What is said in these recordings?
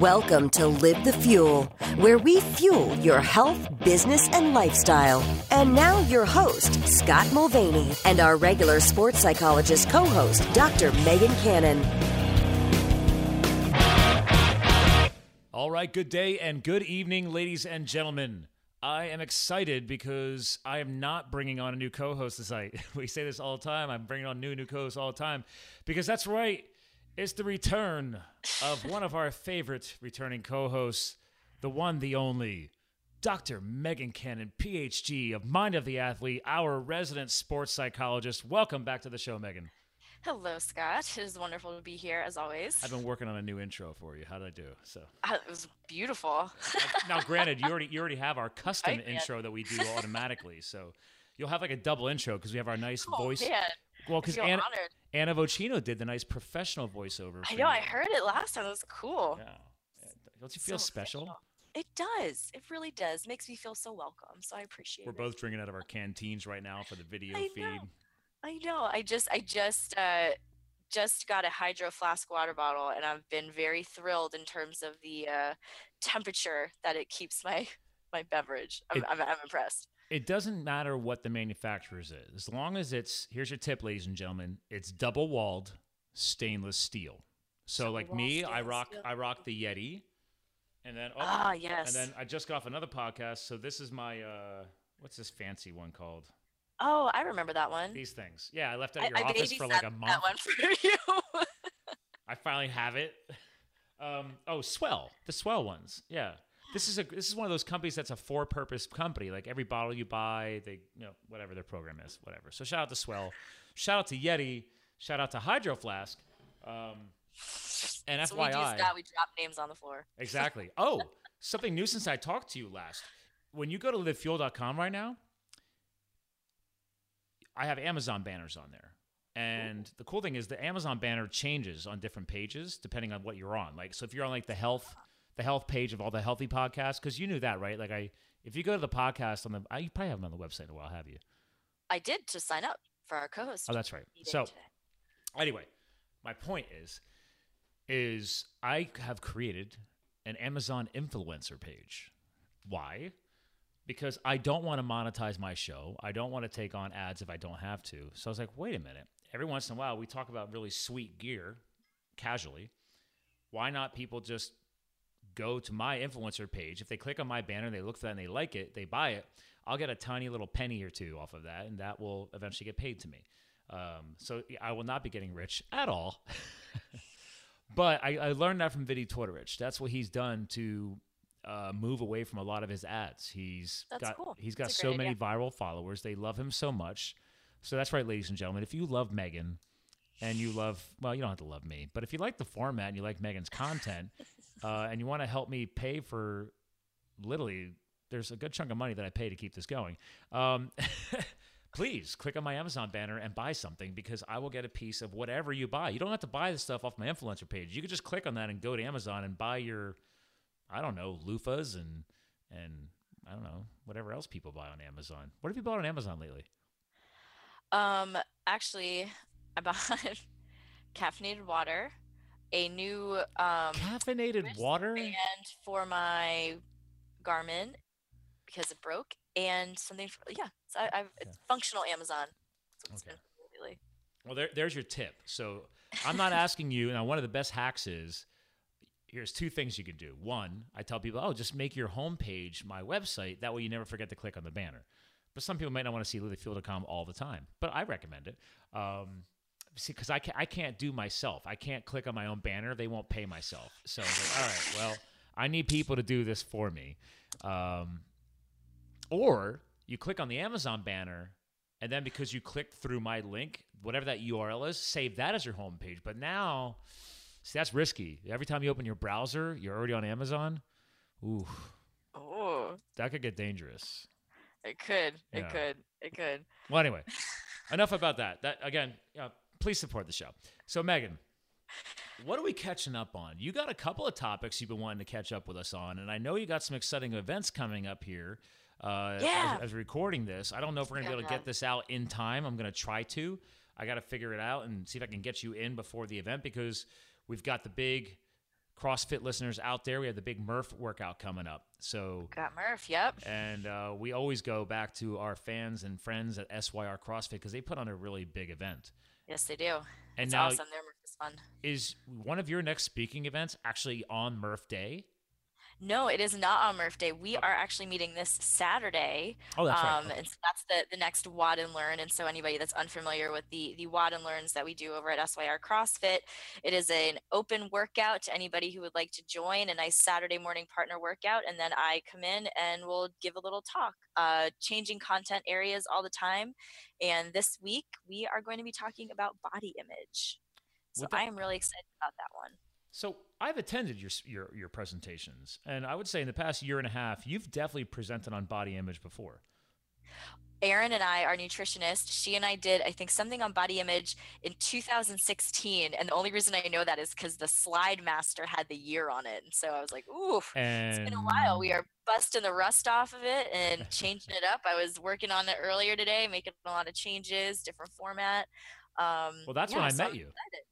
Welcome to Live the Fuel, where we fuel your health, business, and lifestyle. And now, your host, Scott Mulvaney, and our regular sports psychologist co host, Dr. Megan Cannon. All right, good day and good evening, ladies and gentlemen. I am excited because I am not bringing on a new co-host this night. We say this all the time. I'm bringing on new new co-hosts all the time because that's right. It's the return of one of our favorite returning co-hosts, the one, the only, Dr. Megan Cannon, PhD of Mind of the Athlete, our resident sports psychologist. Welcome back to the show, Megan. Hello, Scott. It is wonderful to be here as always. I've been working on a new intro for you. How did I do? So Uh, It was beautiful. now, granted, you already you already have our custom intro that we do automatically, so you'll have like a double intro because we have our nice oh, voice. man. Well, because Anna, honored. Anna Vocino did the nice professional voiceover. I know. I heard it last time. It was cool. Yeah. Don't you feel So special? official. It does. It really does. Makes me feel so welcome. So I appreciate it. We're both drinking out of our canteens right now for the video I feed. know. I know. I just, I just, uh, just got a hydro flask water bottle, and I've been very thrilled in terms of the uh, temperature that it keeps my my beverage. I'm, It- I'm, I'm impressed. It doesn't matter what the manufacturer's is, as long as it's here's your tip, ladies and gentlemen. It's double walled stainless steel. So like Double-walled me, I rock steel. I rock the Yeti, and then oh, Ah, yes. And then I just got off another podcast, so this is my uh what's this fancy one called? oh, I remember that one. These things. Yeah, I left it at your I office for like a month. That one for you. I finally have it. Um oh, S'well. The S'well ones. Yeah. This is a this is one of those companies that's a for purpose company. Like every bottle you buy, they you know, whatever their program is, whatever. So shout out to S'well. Shout out to Yeti. Shout out to Hydro Flask. Um and so we do FYI. that. We drop names on the floor. Exactly. Oh, something new since I talked to you last. When you go to livefuel.com right now, I have Amazon banners on there. And the cool thing is the Amazon banner changes on different pages depending on what you're on. Like so if you're on like the health the health page of all the healthy podcasts cuz you knew that, right? Like I if you go to the podcast on the I you probably have them on the website in a while, have you? I did to sign up for our co-host. Oh, that's right. So today. anyway, my point is is I have created an Amazon influencer page. Why? Because I don't want to monetize my show. I don't want to take on ads if I don't have to. So I was like, wait a minute. Every once in a while we talk about really sweet gear casually. Why not people just go to my influencer page? If they click on my banner, they look for that and they like it, they buy it, I'll get a tiny little penny or two off of that, and that will eventually get paid to me. Um, so I will not be getting rich at all. but I, I learned that from Vinnie Tortorich. That's what he's done to uh, move away from a lot of his ads. He's That's got cool. he's got so great many viral followers. They love him so much. So that's right, ladies and gentlemen. If you love Megan and you love well, you don't have to love me, but if you like the format and you like Megan's content, uh, and you want to help me pay for literally there's a good chunk of money that I pay to keep this going. Um, please click on my Amazon banner and buy something because I will get a piece of whatever you buy. You don't have to buy the stuff off my influencer page. You can just click on that and go to Amazon and buy your, I don't know, loofahs and and I don't know whatever else people buy on Amazon. What have you bought on Amazon lately? Um, actually, I bought caffeinated water, a new um Caffeinated water. wristband for my Garmin because it broke, and something for yeah. So I, I've it's functional Amazon. Okay. Well, there, there's your tip. So I'm not asking you. Now, one of the best hacks is here's two things you can do. One, I tell people, oh, just make your homepage my website. That way you never forget to click on the banner. But some people might not want to see livefuel.com all the time. But I recommend it. Um, see, because I, ca- I can't do myself. I can't click on my own banner. They won't pay myself. So like, all right, well, I need people to do this for me. Um, or you click on the Amazon banner, and then because you clicked through my link, whatever that URL is, save that as your homepage. But now, see, that's risky. Every time you open your browser, you're already on Amazon. Ooh, Oh, that could get dangerous. it could. It could. It could. Well, anyway, enough about that. That again, you know, please support the show. So, Megan, what are we catching up on? You got a couple of topics you've been wanting to catch up with us on, and I know you got some exciting events coming up here. Uh, Yeah. as, as recording this, I don't know if we're gonna be able to get this out in time. I'm gonna try to. I got to figure it out and see if I can get you in before the event because we've got the big CrossFit listeners out there, we have the big Murph workout coming up. So Got Murph. Yep. and uh, we always go back to our fans and friends at SYR CrossFit because they put on a really big event. Yes, they do. And it's now, awesome. Their Murph is fun. is one of your next speaking events actually on Murph Day? No, it is not on Murph Day. We are actually meeting this Saturday. Oh, that's right. um, Okay. And so that's the, the next WOD and Learn. And so anybody that's unfamiliar with the, the WOD and Learns that we do over at SYR CrossFit, it is an open workout to anybody who would like to join, a nice Saturday morning partner workout. And then I come in and we'll give a little talk, uh, changing content areas all the time. And this week we are going to be talking about body image. So I am really excited about that one. So I've attended your your your presentations, and I would say in the past year and a half, you've definitely presented on body image before. Erin and I, our nutritionist, she and I did, I think, something on body image in 2016. And the only reason I know that is because the Slide Master had the year on it. And so I was like, ooh, And it's been a while. We are busting the rust off of it and changing it up. I was working on it earlier today, making a lot of changes, different format. Um, Well, that's yeah, when I so met you. excited.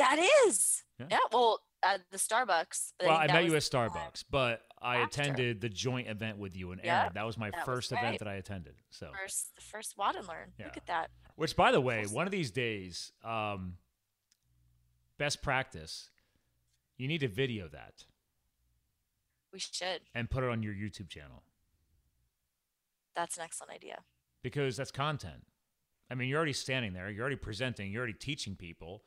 That is. Yeah. Yeah. well, at the Starbucks. Well, I that met you at uh, Starbucks, but I after. attended the joint event with you and Yep, Erin. That was my that was first event that I attended. So, First, the first WOD and Learn. Yeah. Look at that. which by the way, one of these days, um, best practice, you need to video that We should. and put it on your YouTube channel That's an excellent idea. because that's content. I mean, you're already standing there, you're already presenting, you're already teaching people.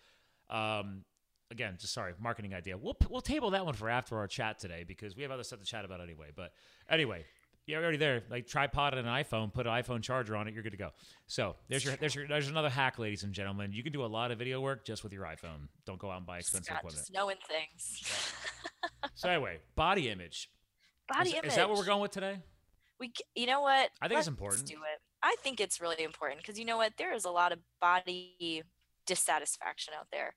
Um, again, just sorry, marketing idea. We'll we'll table that one for after our chat today because we have other stuff to chat about anyway. But anyway, you're already there. Like tripod and an iPhone, put an iPhone charger on it, you're good to go. So there's your there's your there's another hack, ladies and gentlemen. You can do a lot of video work just with your iPhone. Don't go out and buy expensive Scott, equipment. just knowing things. So anyway, body image. Body is, image. is that what we're going with today? We, you know what? I think it's Let's important. Do it. I think it's really important because you know what? There is a lot of body dissatisfaction out there,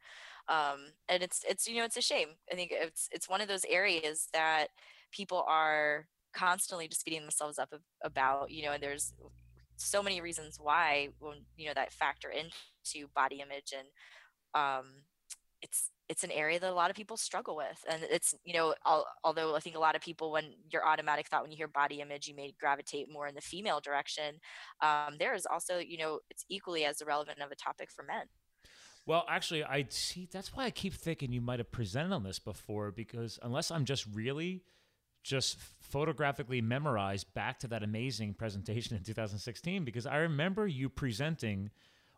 um, and it's it's you know it's a shame. I think it's it's one of those areas that people are constantly just beating themselves up about. You know, and there's so many reasons why when you know that factor into body image and um, it's it's an area that a lot of people struggle with and it's you know al- although i think a lot of people when your automatic thought when you hear body image you may gravitate more in the female direction um, there is also you know it's equally as relevant of a topic for men Well, actually, I see. That's why I keep thinking you might have presented on this before, because unless I'm just really just photographically memorized back to that amazing presentation in 2016, because I remember you presenting,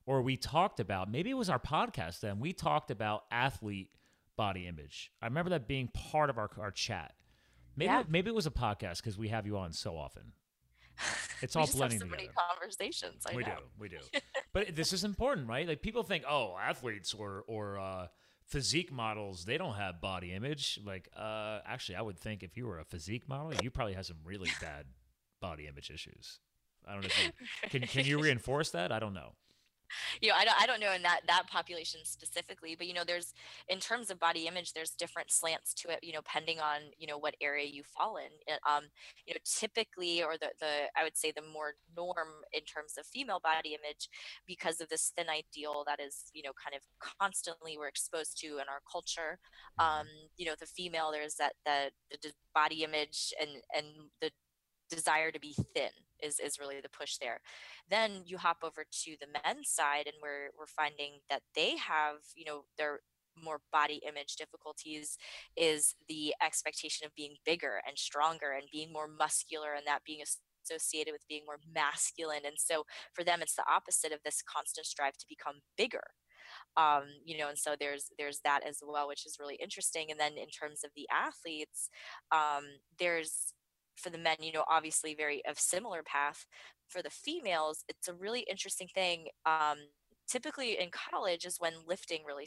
or we talked about, maybe it was our podcast then, we talked about athlete body image. I remember that being part of our, our chat. Maybe, Yeah. maybe it was a podcast because we have you on so often. It's all blending have so together. conversations I we know. do, we do. but this is important, right? Like people think, oh, athletes or or uh, physique models, they don't have body image. Like, uh, actually, I would think if you were a physique model, you probably have some really bad body image issues. I don't know. If you, can can you reinforce that? I don't know. You know, I don't, I don't know in that that population specifically, but you know, there's in terms of body image, there's different slants to it. You know, depending on you know what area you fall in. Um, you know, typically, or the the I would say the more norm in terms of female body image, because of this thin ideal that is you know kind of constantly we're exposed to in our culture. Um, you know, the female there's that that the body image and and the desire to be thin is is really the push there. Then you hop over to the men's side and we're we're finding that they have you know their more body image difficulties is the expectation of being bigger and stronger and being more muscular and that being associated with being more masculine. And so for them it's the opposite of this constant strive to become bigger. Um, you know and so there's there's that as well which is really interesting. And then in terms of the athletes um, there's for the men you know obviously very of similar path. For the females it's a really interesting thing um, typically in college is when lifting really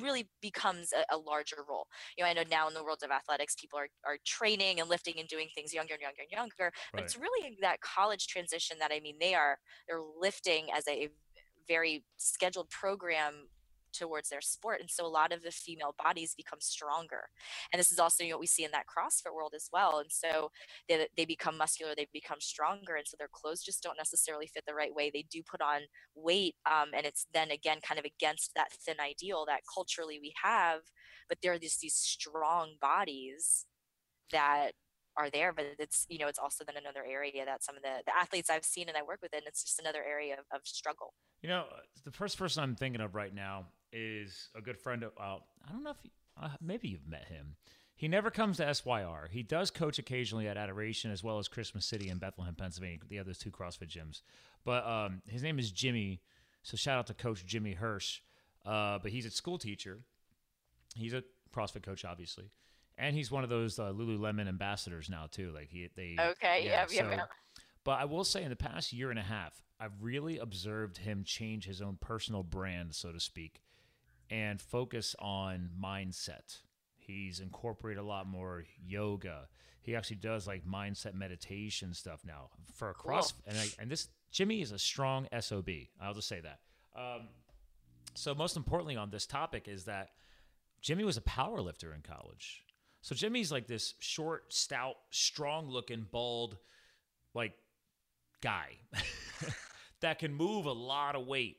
really becomes a, a larger role. You know i know now in the world of athletics people are, are training and lifting and doing things younger and younger and younger but it's really that college transition that i mean they are they're lifting as a very scheduled program towards their sport and so a lot of the female bodies become stronger and this is also you know, what we see in that crossfit world as well and so they, they become muscular they become stronger and so their clothes just don't necessarily fit the right way they do put on weight um, and it's then again kind of against that thin ideal that culturally we have but there are these these strong bodies that are there but it's you know it's also then another area that some of the, the athletes i've seen and i work with and it's just another area of, of struggle. You know the first person i'm thinking of right now is a good friend of uh, i don't know if you, uh, maybe you've met him he never comes to syr he does coach occasionally at adoration as well as christmas city in bethlehem pennsylvania the other two crossfit gyms but um, his name is jimmy so shout out to coach jimmy hirsch uh, but he's a school teacher he's a CrossFit coach, obviously, and he's one of those uh, Lululemon ambassadors now too. Like he, they. Okay. Yeah. Yeah. So, yeah. But I will say, in the past year and a half, I've really observed him change his own personal brand, so to speak, and focus on mindset. He's incorporated a lot more yoga. He actually does like mindset meditation stuff now for a cross. Cool. And, I, and this Jimmy is a strong sob. I'll just say that. Um, so most importantly on this topic is that Jimmy was a power lifter in college. So Jimmy's like this short, stout, strong looking, bald, like guy that can move a lot of weight.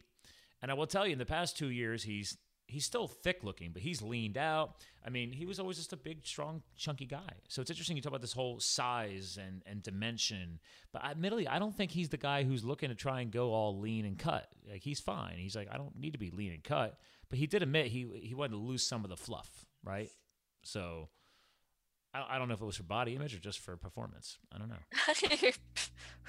And I will tell you, in the past two years, he's he's still thick looking, but he's leaned out. I mean, he was always just a big, strong, chunky guy. So it's interesting you talk about this whole size and, and dimension. But admittedly, I don't think he's the guy who's looking to try and go all lean and cut. Like he's fine. He's like, I don't need to be lean and cut. But he did admit he he wanted to lose some of the fluff, right? So I, I don't know if it was for body image or just for performance. I don't know.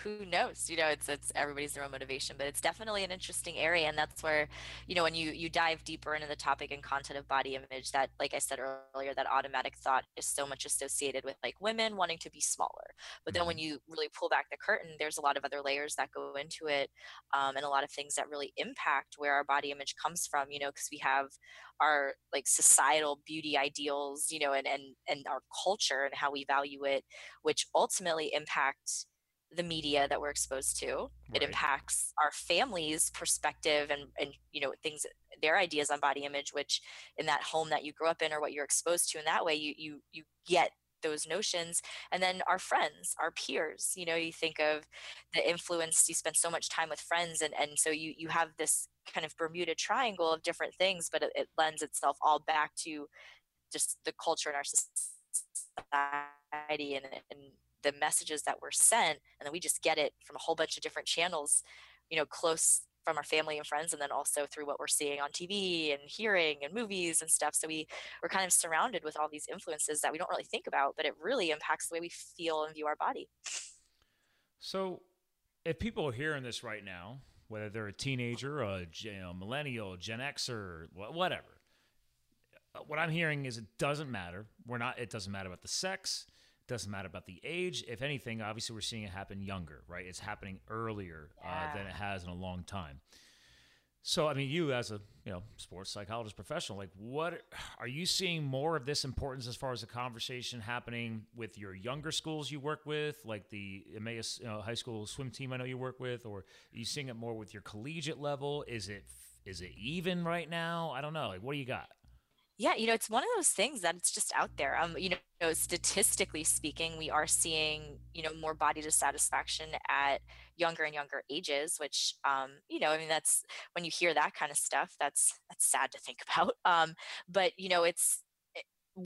Who knows? You know, it's it's everybody's their own motivation, but it's definitely an interesting area, and that's where you know when you you dive deeper into the topic and content of body image, that like I said earlier, that automatic thought is so much associated with like women wanting to be smaller. But then when mm-hmm. you really pull back the curtain, there's a lot of other layers that go into it, um, and a lot of things that really impact where our body image comes from. You know, because we have our like societal beauty ideals you know and and and our culture and how we value it which ultimately impact the media that we're exposed to right. it impacts our family's perspective and and you know things their ideas on body image which in that home that you grew up in or what you're exposed to in that way you you you get those notions and then our friends our peers you know you think of the influence you spend so much time with friends and and so you you have this kind of bermuda triangle of different things but it, it lends itself all back to just the culture in our society and, and the messages that were sent and then we just get it from a whole bunch of different channels you know close from our family and friends and then also through what we're seeing on TV and hearing and movies and stuff. So we we're kind of surrounded with all these influences that we don't really think about but it really impacts the way we feel and view our body. So if people are hearing this right now whether they're a teenager a you know, millennial gen xer whatever uh, what i'm hearing is it doesn't matter. We're not it doesn't matter about the sex doesn't matter about the age. If anything, obviously we're seeing it happen younger, right? It's happening earlier uh, than it has in a long time. So, I mean, you as a you know sports psychologist professional, like, what are you seeing more of this importance as far as the conversation happening with your younger schools you work with, like the Emmaus you know, high school swim team I know you work with, or are you seeing it more with your collegiate level? Is it is it even right now? I don't know. Like, what do you got? Yeah, you know, it's one of those things that it's just out there. Um, you know, statistically speaking, we are seeing, you know, more body dissatisfaction at younger and younger ages, which, um, you know, I mean, that's when you hear that kind of stuff, that's that's sad to think about. Um, but you know, it's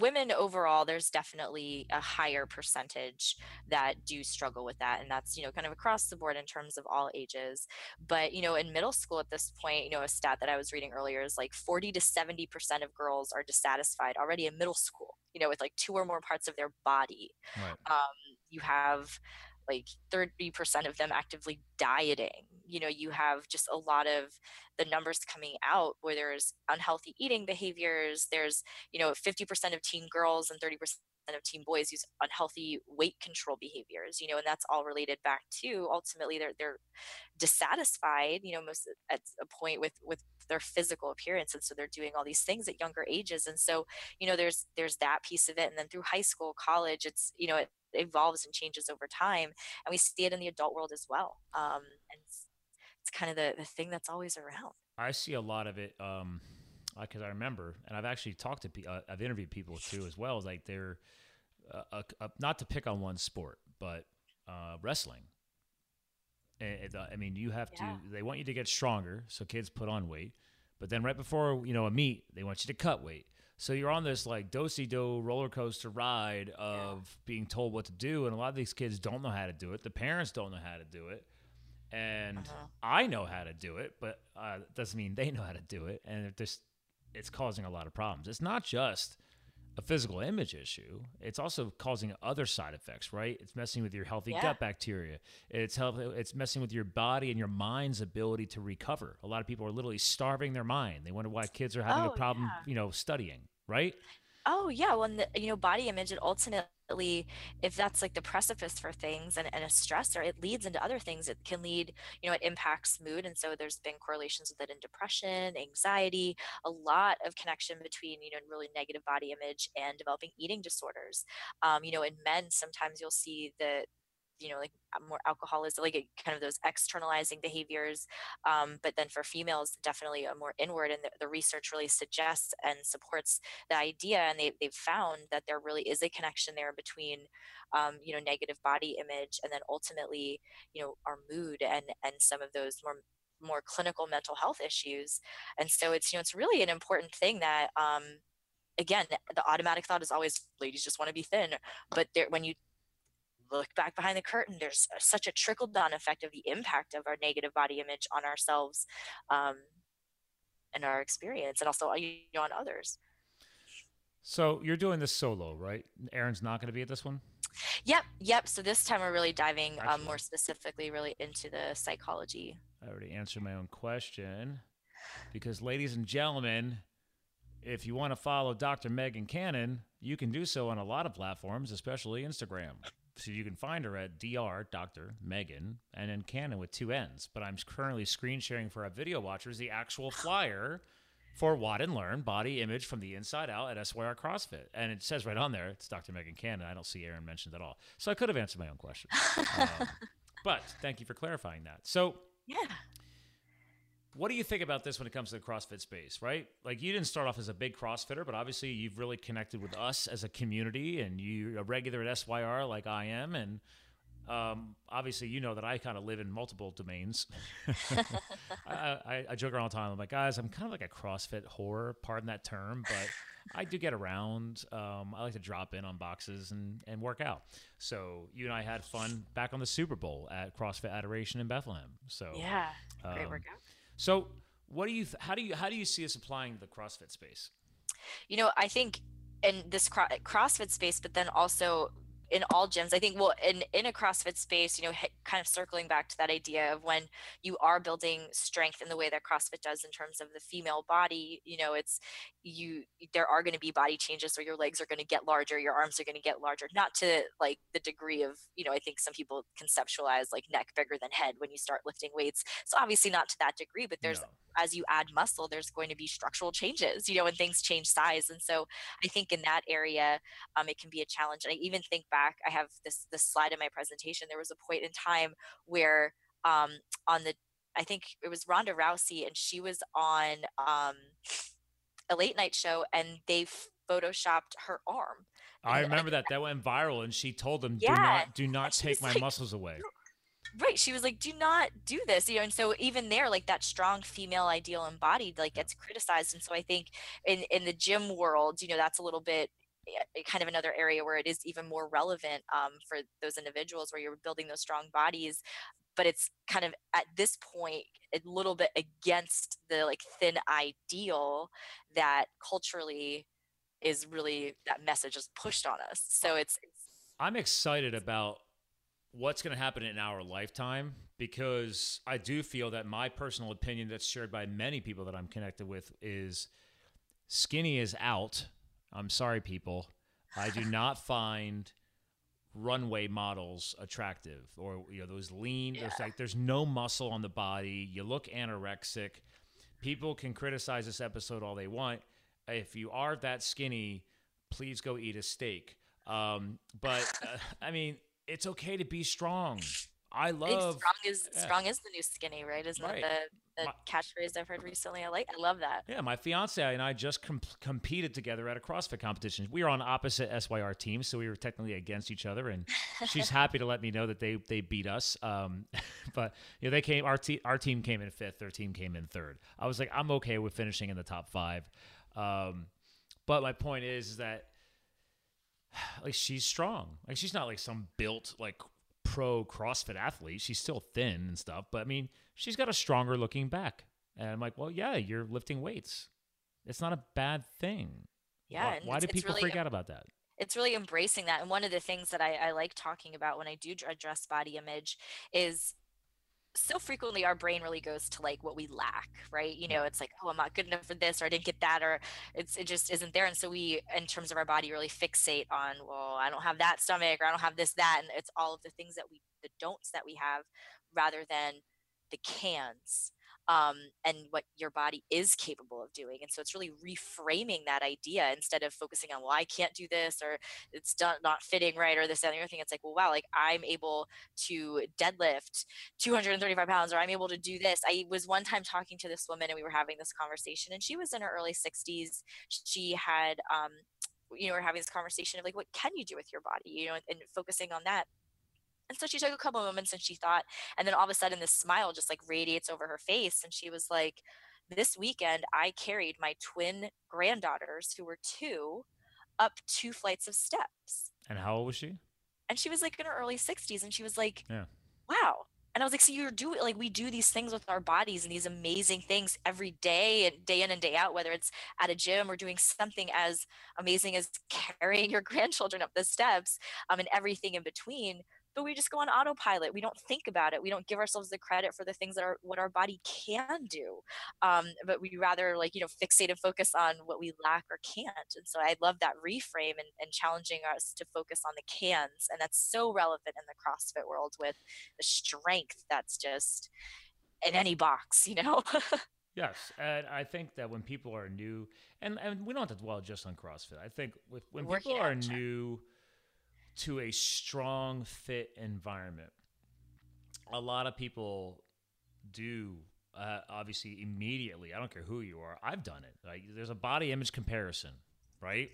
women overall there's definitely a higher percentage that do struggle with that and that's you know kind of across the board in terms of all ages but you know in middle school at this point you know a stat that i was reading earlier is like 40 to 70 percent of girls are dissatisfied already in middle school you know with like two or more parts of their body right. um, you have like 30% of them actively dieting. You know, you have just a lot of the numbers coming out where there's unhealthy eating behaviors. There's, you know, 50% of teen girls and 30% of teen boys use unhealthy weight control behaviors, you know, and that's all related back to ultimately they're they're dissatisfied, you know, most at a point with with their physical appearance. And so they're doing all these things at younger ages. And so, you know, there's there's that piece of it. And then through high school, college, it's, you know, it evolves and changes over time. And we see it in the adult world as well. Um, and it's, kind of the, the thing that's always around. I see a lot of it. Um, because I remember, and I've actually talked to, pe- uh, I've interviewed people too as well. Like they're uh, uh, uh, not to pick on one sport, but uh, wrestling. And, uh, I mean, you have Yeah. to. They want you to get stronger, so kids put on weight. But then right before you know a meet, they want you to cut weight. So you're on this like do-si do roller coaster ride of being told what to do, and a lot of these kids don't know how to do it. The parents don't know how to do it, and Uh-huh. I know how to do it, but uh, it doesn't mean they know how to do it, and it just it's causing a lot of problems. It's not just a physical image issue; it's also causing other side effects. Right? It's messing with your healthy Yeah. gut bacteria. It's help, It's messing with your body and your mind's ability to recover. A lot of people are literally starving their mind. They wonder why kids are having a Oh, problem, yeah. you know, studying. Right? Oh yeah, well, the, you know, body image, it ultimately, if that's like the precipice for things and, and a stressor, it leads into other things. It can lead, you know, it impacts mood, and so there's been correlations with it in depression, anxiety, a lot of connection between, you know, really negative body image and developing eating disorders. Um, you know, in men, sometimes you'll see the you know like more alcoholism like kind of those externalizing behaviors um, but then for females definitely a more inward and the, the research really suggests and supports the idea and they, they've found that there really is a connection there between um, you know negative body image and then ultimately you know our mood and and some of those more more clinical mental health issues. And so it's you know it's really an important thing that um, again the automatic thought is always ladies just want to be thin but there when you look back behind the curtain there's such a trickle down effect of the impact of our negative body image on ourselves um, and our experience and also you know, on others So you're doing this solo, right? Erin's not going to be at this one. Yep, yep. So this time we're really diving um, more specifically, really into the psychology. I already answered my own question. Because, ladies and gentlemen, if you want to follow Dr. Megan Cannon, you can do so on a lot of platforms, especially Instagram. So you can find her at Dr. Dr. Megan and then Cannon with two N's. But I'm currently screen sharing for our video watchers the actual flyer for WOD and Learn Body Image from the Inside Out at SYR CrossFit. And it says right on there, it's Dr. Megan Cannon. I don't see Erin mentioned at all. So I could have answered my own question. Um, but thank you for clarifying that. So, Yeah. What do you think about this when it comes to the CrossFit space, right? Like you didn't start off as a big CrossFitter, but obviously you've really connected with us as a community and you're a regular at SYR like I am. And um, obviously you know that I kind of live in multiple domains. I, I, I joke around all the time. I'm like, guys, I'm kind of like a CrossFit whore, pardon that term, but I do get around. Um, I like to drop in on boxes and, and work out. So you and I had fun back on the Super Bowl at CrossFit Adoration in Bethlehem. So Yeah. Great um, workout. So, what do you? Th- how do you? How do you see us applying the CrossFit space? You know, I think in this cro- CrossFit space, but then also in all gyms, I think, well, in, in a CrossFit space, you know, kind of circling back to that idea of when you are building strength in the way that CrossFit does in terms of the female body, you know, it's you, there are going to be body changes where your legs are going to get larger, your arms are going to get larger, not to like the degree of, you know, I think some people conceptualize like neck bigger than head when you start lifting weights. So obviously not to that degree, but there's No. As you add muscle, there's going to be structural changes, you know, and things change size. And so I think in that area, um, it can be a challenge. And I even think back, I have this this slide in my presentation. There was a point in time where um, on the, I think it was Ronda Rousey, and she was on um, a late night show, and they photoshopped her arm. I remember that that went viral, and she told them, "Do Yeah. not, do not take my like, muscles away." Right she was like do not do this you know and so even there like that strong female ideal embodied like gets criticized and so i think in in the gym world you know that's a little bit eh, kind of another area where it is even more relevant um, for those individuals where you're building those strong bodies but it's kind of at this point a little bit against the like thin ideal that culturally is really that message is pushed on us so it's, it's I'm excited about what's going to happen in our lifetime because I do feel that my personal opinion, that's shared by many people that I'm connected with, is skinny is out. I'm sorry, people. I do not find runway models attractive or you know those lean there's like there's no muscle on the body. You look anorexic. People can criticize this episode all they want. If you are that skinny please go eat a steak. Um, but uh, i mean it's okay to be strong I love strong is yeah. strong is the new skinny, right? Isn't Right. that the, the My- catchphrase I've heard recently? I like I love that. Yeah, my fiance and I just com- competed together at a CrossFit competition. We were on opposite SYR teams, so we were technically against each other. And she's happy to let me know that they they beat us. Um, but you know, they came. Our te- our team came in fifth. Their team came in third. I was like, I'm okay with finishing in the top five. Um, but my point is, is that like she's strong. Like she's not like some built like pro CrossFit athlete. She's still thin and stuff, but I mean, she's got a stronger looking back. And I'm like, well, yeah, you're lifting weights. It's not a bad thing. Yeah, Why, why do people really freak out about that? it's really embracing that. And one of the things that I, I like talking about when I do dr- address body image is so frequently our brain really goes to like what we lack, right? You know, it's like, oh, I'm not good enough for this, or I didn't get that, or it's it just isn't there. And so we, in terms of our body, really fixate on, well, I don't have that stomach, or I don't have this, that, and it's all of the things that we, the don'ts that we have, rather than the cans um, and what your body is capable of doing. And so it's really reframing that idea instead of focusing on, well, I can't do this or it's not, fitting right or this and the other thing. It's like, well, wow, like I'm able to deadlift 235 pounds or I'm able to do this. I was one time talking to this woman and we were having this conversation and she was in her early 60s. She had, um, you know, we're having this conversation of like, what can you do with your body, you know, and, and focusing on that. And so she took a couple of moments and she thought, and then all of a sudden this smile just like radiates over her face. And she was like, This weekend, I carried my twin granddaughters, who were two, up two flights of steps. And how old was she? And she was like in her early 60s. And she was like, Yeah. Wow. And I was like, so you're doing like we do these things with our bodies and these amazing things every day and day in and day out, whether it's at a gym or doing something as amazing as carrying your grandchildren up the steps um, and everything in between but we just go on autopilot. We don't think about it. We don't give ourselves the credit for the things that are what our body can do. Um, but we rather like, you know, fixate and focus on what we lack or can't. And so I love that reframe and, and challenging us to focus on the cans. And that's so relevant in the CrossFit world with the strength that's just in any box, you know? Yes, and I think that when people are new, and, and we don't have to dwell just on CrossFit. I think with, when Working people are new to a strong fit environment, a lot of people do uh, obviously immediately. I don't care who you are. I've done it. Like there's a body image comparison, right?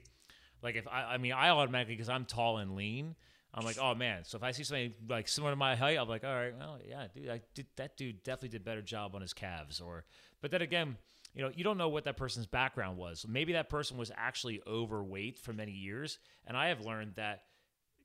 Like if I, I mean, I automatically because I'm tall and lean. I'm like, oh man. So if I see something like similar to my height, I'm like, all right, well, yeah, dude, I did that dude definitely did a better job on his calves. Or, but then again, you know, you don't know what that person's background was. Maybe that person was actually overweight for many years, and I have learned that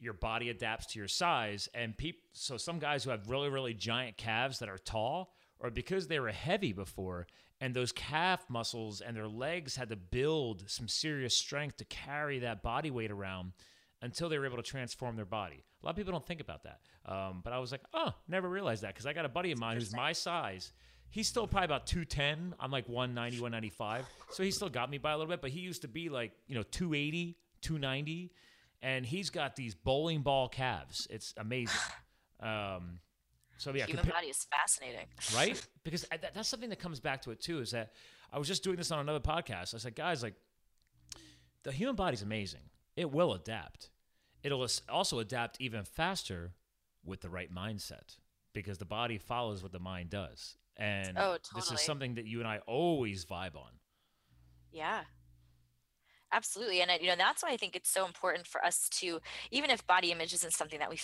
your body adapts to your size. And people, so some guys who have really, really giant calves that are tall, or because they were heavy before, and those calf muscles and their legs had to build some serious strength to carry that body weight around until they were able to transform their body. A lot of people don't think about that. Um, but I was like, oh, never realized that because I got a buddy of mine who's my size. He's still probably about 210. I'm like 190, 195. So he still got me by a little bit, but he used to be like, you know, 280, 290. And he's got these bowling ball calves. It's amazing. Um, so yeah, Human compa- body is fascinating. right? Because I, that, that's something that comes back to it too. Is that I was just doing this on another podcast. I said, guys, like the human body's amazing. It will adapt. It'll also adapt even faster with the right mindset because the body follows what the mind does. And Oh, this is something that you and I always vibe on. Yeah. Absolutely. And, you know, that's why I think it's so important for us to, even if body image isn't something that we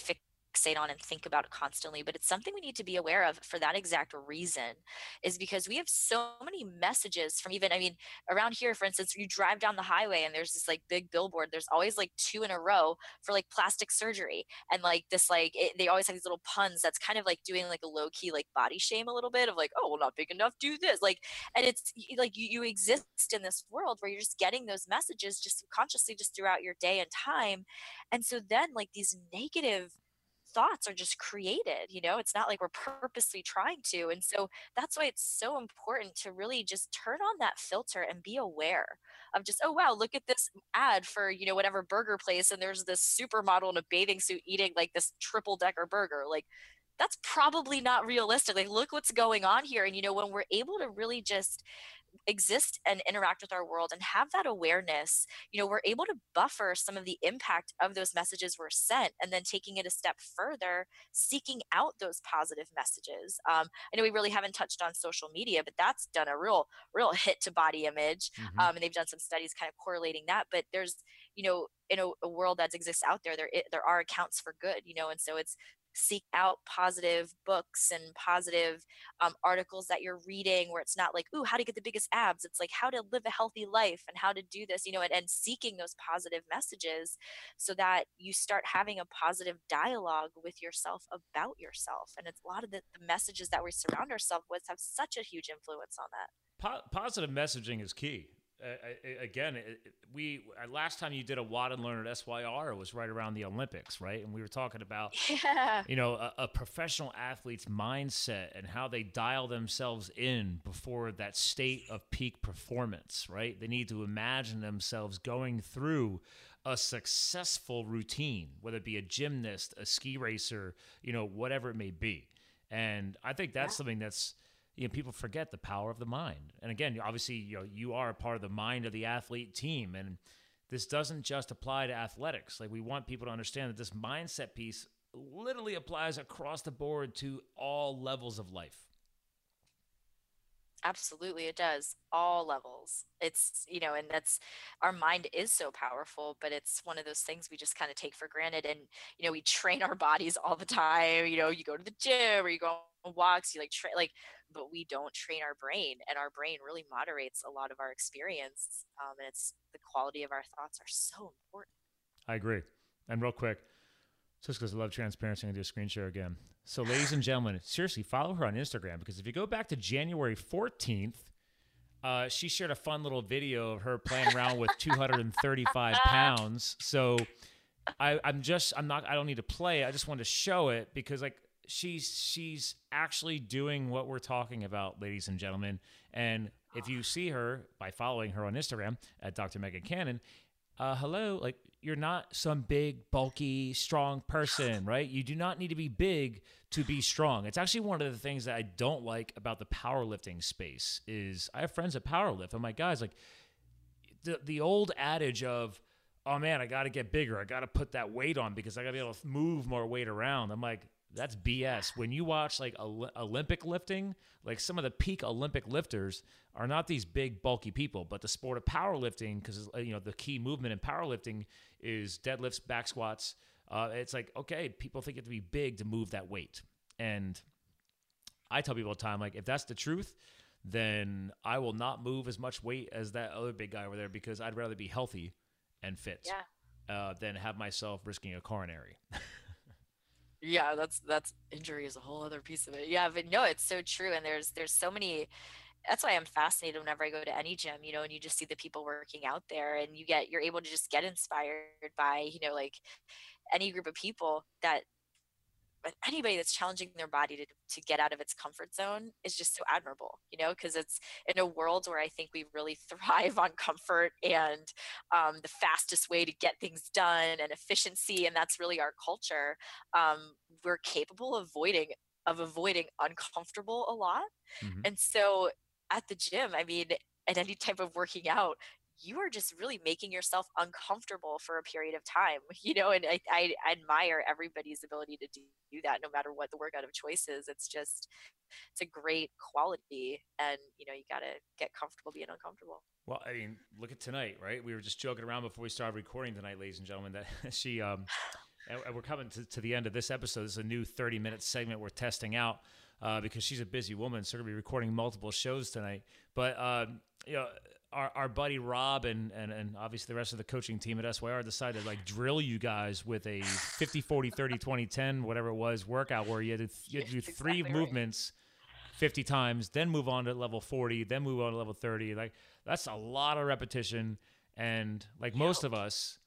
fixate on and think about constantly, but it's something we need to be aware of for that exact reason, is because we have so many messages from even, I mean, around here, for instance, you drive down the highway and there's this like big billboard, there's always like two in a row for like plastic surgery. And like this, like, it, they always have these little puns that's kind of like doing like a low key, like body shame a little bit of like, oh, well, not big enough, do this. Like, and it's like you, you exist in this world where you're just getting those messages just subconsciously just throughout your day and time and so then like these negative thoughts are just created you know it's not like we're purposely trying to and so that's why it's so important to really just turn on that filter and be aware of just oh wow look at this ad for you know whatever burger place and there's this supermodel in a bathing suit eating like this triple decker burger like that's probably not realistic like look what's going on here and you know when we're able to really just exist and interact with our world and have that awareness, you know, we're able to buffer some of the impact of those messages we're sent and then taking it a step further, seeking out those positive messages. Um, I know we really haven't touched on social media, but that's done a real, real hit to body image. Mm-hmm. Um, and they've done some studies kind of correlating that. But there's, you know, in a, a world that exists out there, there, there are accounts for good, you know, and so it's seek out positive books and positive um, articles that you're reading where it's not like ooh how to get the biggest abs. It's like how to live a healthy life and how to do this you know and, and seeking those positive messages so that you start having a positive dialogue with yourself about yourself. And it's a lot of the, the messages that we surround ourselves with have such a huge influence on that. Po- positive messaging is key uh, again, it, we uh, last time you did a WOD and Learn at SYR was right around the Olympics, right? And we were talking about, yeah. you know, a, a, professional athlete's mindset and how they dial themselves in before that state of peak performance, right? They need to imagine themselves going through a successful routine, whether it be a gymnast, a ski racer, you know, whatever it may be. And I think that's yeah. something that's you know, people forget the power of the mind. And again, obviously, you know, you are a part of the mind of the athlete team, and this doesn't just apply to athletics. Like we want people to understand that this mindset piece literally applies across the board to all levels of life. Absolutely, it does. All levels. It's, you know, and that's our mind is so powerful, but it's one of those things we just kind of take for granted. And, you know, we train our bodies all the time. You know, you go to the gym or you go on walks, you like, train, like, but we don't train our brain. And our brain really moderates a lot of our experience. Um, and it's the quality of our thoughts are so important. I agree. And real quick, just because I love transparency, I'm going to do a screen share again. So, ladies and gentlemen, seriously, follow her on Instagram because if you go back to January 14th, uh, she shared a fun little video of her playing around with 235 pounds. So, I, I'm just, I'm not, I don't need to play. I just wanted to show it because, like, she's she's actually doing what we're talking about, ladies and gentlemen. And if you see her by following her on Instagram at Dr. Megan Cannon, uh, hello, like you're not some big, bulky, strong person, right? You do not need to be big to be strong. It's actually one of the things that I don't like about the powerlifting space is I have friends that powerlift. I'm like, guys, like the the old adage of, oh man, I got to get bigger. I got to put that weight on because I got to be able to move more weight around. I'm like, that's BS. When you watch like Olympic lifting, like some of the peak Olympic lifters are not these big bulky people, but the sport of powerlifting, because uh, you know the key movement in powerlifting is deadlifts, back squats. Uh, it's like okay, people think you have to be big to move that weight, and I tell people all the time, like if that's the truth, then I will not move as much weight as that other big guy over there because I'd rather be healthy and fit yeah. uh, than have myself risking a coronary. yeah that's that's injury is a whole other piece of it. Yeah but no it's so true and there's there's so many that's why I'm fascinated whenever I go to any gym, you know, and you just see the people working out there and you get, you're able to just get inspired by, you know, like any group of people that anybody that's challenging their body to, to get out of its comfort zone is just so admirable you know because it's in a world where i think we really thrive on comfort and um, the fastest way to get things done and efficiency and that's really our culture um, we're capable of avoiding of avoiding uncomfortable a lot mm-hmm. and so at the gym i mean at any type of working out you are just really making yourself uncomfortable for a period of time, you know, and I, I, admire everybody's ability to do that no matter what the workout of choice is. It's just, it's a great quality and, you know, you got to get comfortable being uncomfortable. Well, I mean, look at tonight, right? We were just joking around before we started recording tonight, ladies and gentlemen, that she, um, and we're coming to, to the end of this episode. This is a new 30 minute segment we're testing out. Uh, because she's a busy woman, so we're gonna be recording multiple shows tonight. But um, you know, our, our buddy Rob and, and, and obviously the rest of the coaching team at SYR decided to like drill you guys with a 50, 40, 30, 20, 10, whatever it was, workout where you had to, you had to do three exactly movements right. 50 times, then move on to level 40, then move on to level 30. Like that's a lot of repetition. And like most of us,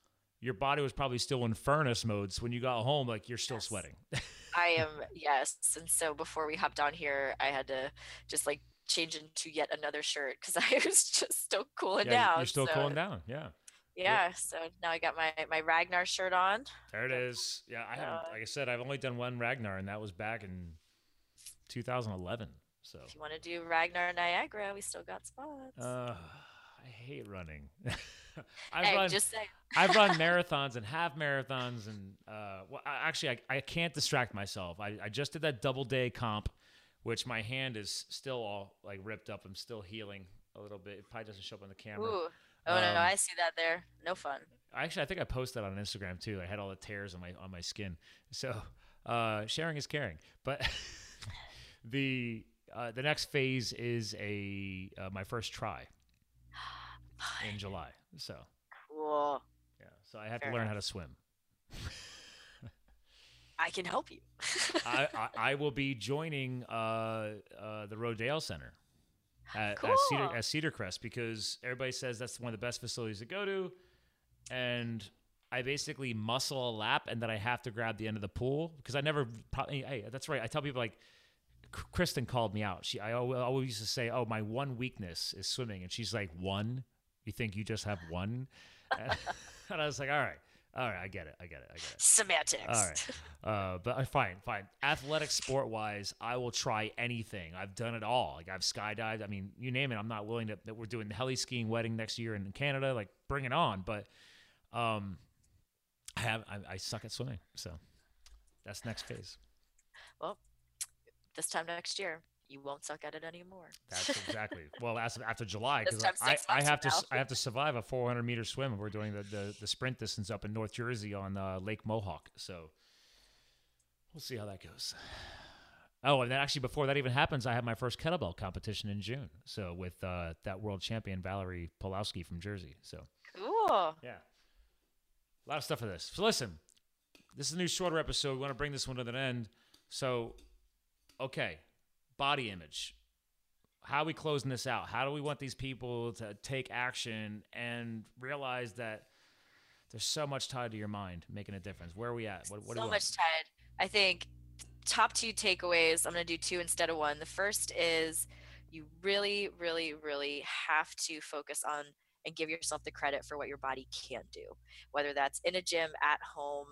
your body was probably still in furnace modes when you got home, like you're still yes. sweating. I am, yes. And so before we hopped on here, I had to just like change into yet another shirt because I was just still cooling yeah, down. You're still so. cooling down, yeah. Yeah, so now I got my my Ragnar shirt on. There it is. Yeah, I haven't. Like I said, I've only done one Ragnar, and that was back in 2011. So. If you want to do Ragnar Niagara, we still got spots. Uh, I hate running. I've hey, run. I've run marathons and half marathons, and uh, well, I, actually, I, I can't distract myself. I, I just did that double day comp, which my hand is still all like ripped up. I'm still healing a little bit. It probably doesn't show up on the camera. Ooh. Oh no, Um, no, I see that there. No fun. Actually, I think I posted that on Instagram too. I had all the tears on my on my skin. So uh, sharing is caring. But the uh, the next phase is a uh, my first tri in July. So Cool. yeah, so I have Fair to learn enough. how to swim. I can help you. I, I I will be joining uh, uh, the Rodale Center at, at Cedar at Cedar Crest because everybody says that's one of the best facilities to go to, and I basically muscle a lap and then I have to grab the end of the pool because I never. Hey, that's right. I tell people like. Kristen called me out. She, I always used to say, "Oh, my one weakness is swimming," and she's like, "One? You think you just have one?" and I was like, "All right, all right, I get it, I get it, I get it." Semantics. All right. Uh, but uh, fine, fine. Athletic sport wise, I will try anything. I've done it all. Like I've skydived. I mean, you name it. I'm not willing to. That we're doing the heli skiing wedding next year in Canada. Like, bring it on. But, um, I have. I, I suck at swimming. So, that's next phase. Well, this time next year, you won't suck at it anymore. That's exactly. well, as after July, because I, I have to s- I have to survive a 400 meter swim. We're doing the, the the sprint distance up in North Jersey on uh, Lake Mohawk. So we'll see how that goes. Oh, and then actually before that even happens, I have my first kettlebell competition in June. So with uh, that world champion Valerie Pawlowski from Jersey. So Cool. yeah, a lot of stuff for this. So listen, this is a new shorter episode. We want to bring this one to an end. So, okay, body image. How are we closing this out? How do we want these people to take action and realize that there's so much tied to your mind making a difference? Where are we at? What, what so much tied. I think top two takeaways. I'm going to do two instead of one. The first is you really, really, really have to focus on and give yourself the credit for what your body can do. Whether that's in a gym, at home,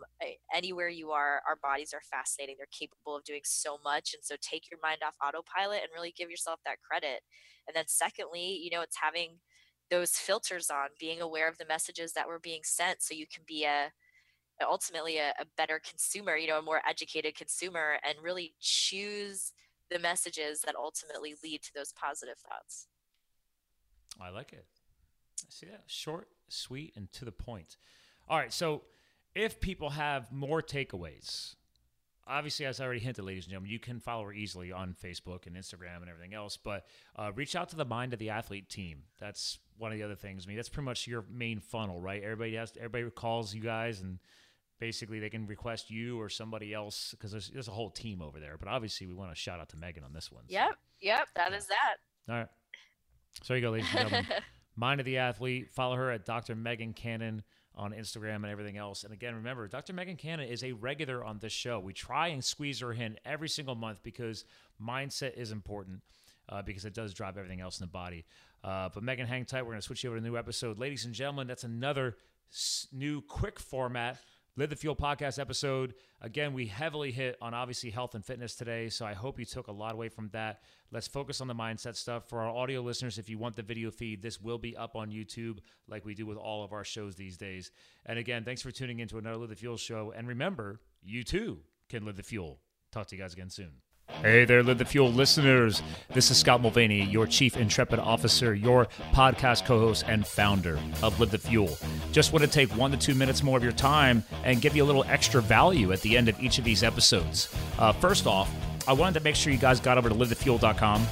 anywhere you are, our bodies are fascinating. They're capable of doing so much. And so take your mind off autopilot and really give yourself that credit. And then, secondly, you know, it's having those filters on, being aware of the messages that were being sent so you can be a ultimately a, a better consumer, you know, a more educated consumer, and really choose the messages that ultimately lead to those positive thoughts. I like it. See that. Short, sweet, and to the point. All right. So, if people have more takeaways, obviously, as I already hinted, ladies and gentlemen, you can follow her easily on Facebook and Instagram and everything else. But uh, reach out to the Mind of the Athlete team. That's one of the other things. I mean, that's pretty much your main funnel, right? Everybody has, everybody calls you guys and basically they can request you or somebody else because there's, there's a whole team over there. But obviously, we want to shout out to Megan on this one. so- Yep, yep, that is that. All right. So there you go, ladies and gentlemen. Mind of the Athlete. Follow her at Dr. Megan Cannon on Instagram and everything else. And again, remember, Dr. Megan Cannon is a regular on this show. We try and squeeze her in every single month because mindset is important uh, because it does drive everything else in the body. Uh, but Megan, hang tight. We're going to switch you over to a new episode. Ladies and gentlemen, that's another s- new quick format. Live the Fuel podcast episode. Again, we heavily hit on obviously health and fitness today, so I hope you took a lot away from that. Let's focus on the mindset stuff. For our audio listeners, if you want the video feed, this will be up on YouTube like we do with all of our shows these days. And again, thanks for tuning in to another Live the Fuel show. And remember, you too can live the fuel. Talk to you guys again soon. Hey there, Live the Fuel listeners. This is Scott Mulvaney, your Chief Intrepid Officer, your podcast co host, and founder of Live the Fuel. Just want to take one to two minutes more of your time and give you a little extra value at the end of each of these episodes. Uh, first off, I wanted to make sure you guys got over to livethefuel.com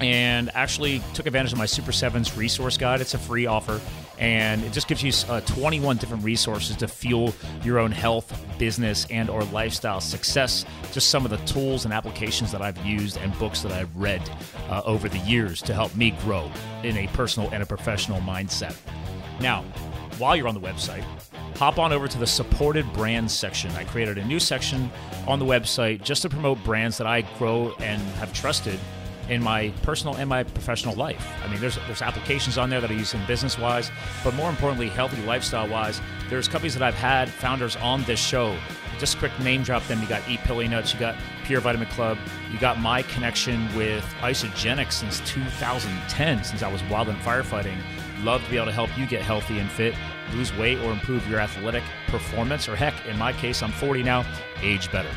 and actually took advantage of my Super Sevens resource guide. It's a free offer, and it just gives you uh, 21 different resources to fuel your own health, business, and or lifestyle success. Just some of the tools and applications that I've used and books that I've read uh, over the years to help me grow in a personal and a professional mindset. Now, while you're on the website, hop on over to the supported brands section. I created a new section on the website just to promote brands that I grow and have trusted in my personal and my professional life. I mean, there's there's applications on there that I use in business wise, but more importantly, healthy lifestyle wise. There's companies that I've had founders on this show. Just quick name drop them. You got Eat Pili Nuts, you got Pure Vitamin Club, you got my connection with Isagenix since 2010, since I was wild and firefighting. Love to be able to help you get healthy and fit, lose weight, or improve your athletic performance. Or heck, in my case, I'm 40 now, age better.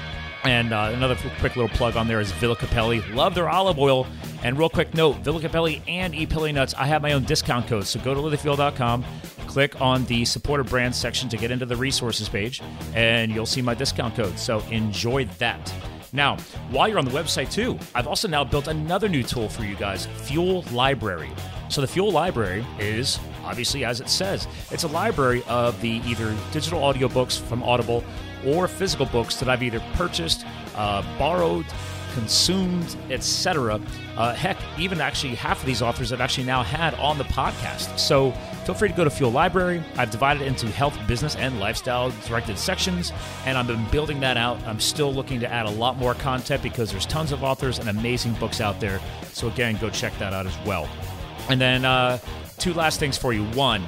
And uh, another quick little plug on there is Villa Cappelli. Love their olive oil. And real quick note Villa Cappelli and Pili Nuts, I have my own discount code. So go to livethefuel.com, click on the supported brands section to get into the resources page, and you'll see my discount code. So enjoy that. Now, while you're on the website too, I've also now built another new tool for you guys Fuel Library. So the Fuel Library is obviously as it says, it's a library of the either digital audiobooks from Audible or physical books that I've either purchased, uh, borrowed, consumed, etc. Uh, heck, even actually half of these authors I've actually now had on the podcast. So feel free to go to Fuel Library. I've divided into health, business, and lifestyle directed sections, and I've been building that out. I'm still looking to add a lot more content because there's tons of authors and amazing books out there. So again, go check that out as well. And then uh, two last things for you. One,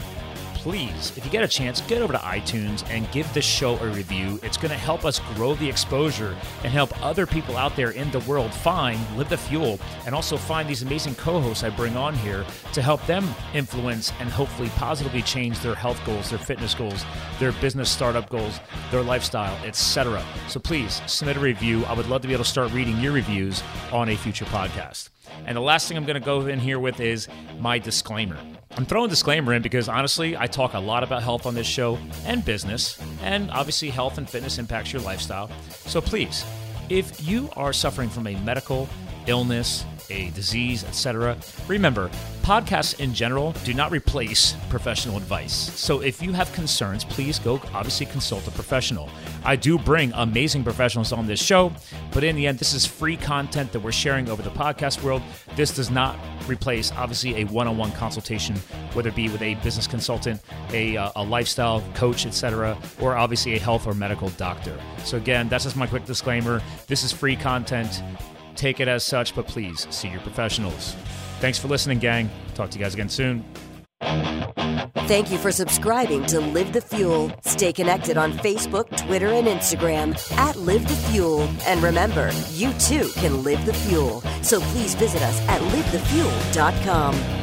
please, if you get a chance, get over to iTunes and give this show a review. It's going to help us grow the exposure and help other people out there in the world find Live the Fuel and also find these amazing co hosts I bring on here to help them influence and hopefully positively change their health goals, their fitness goals, their business startup goals, their lifestyle, etc. So please submit a review. I would love to be able to start reading your reviews on a future podcast. And the last thing I'm going to go in here with is my disclaimer. I'm throwing disclaimer in because honestly, I talk a lot about health on this show and business, and obviously, health and fitness impacts your lifestyle. So please, if you are suffering from a medical illness, a disease, etc. Remember, podcasts in general do not replace professional advice. So if you have concerns, please go obviously consult a professional. I do bring amazing professionals on this show, but in the end, this is free content that we're sharing over the podcast world. This does not replace obviously a one-on-one consultation, whether it be with a business consultant, a, uh, a lifestyle coach, etc., or obviously a health or medical doctor. So again, that's just my quick disclaimer. This is free content. Take it as such, but please see your professionals. Thanks for listening, gang. Talk to you guys again soon. Thank you for subscribing to Live the Fuel. Stay connected on Facebook, Twitter, and Instagram at Live the Fuel. And remember, you too can live the fuel. So please visit us at livethefuel.com.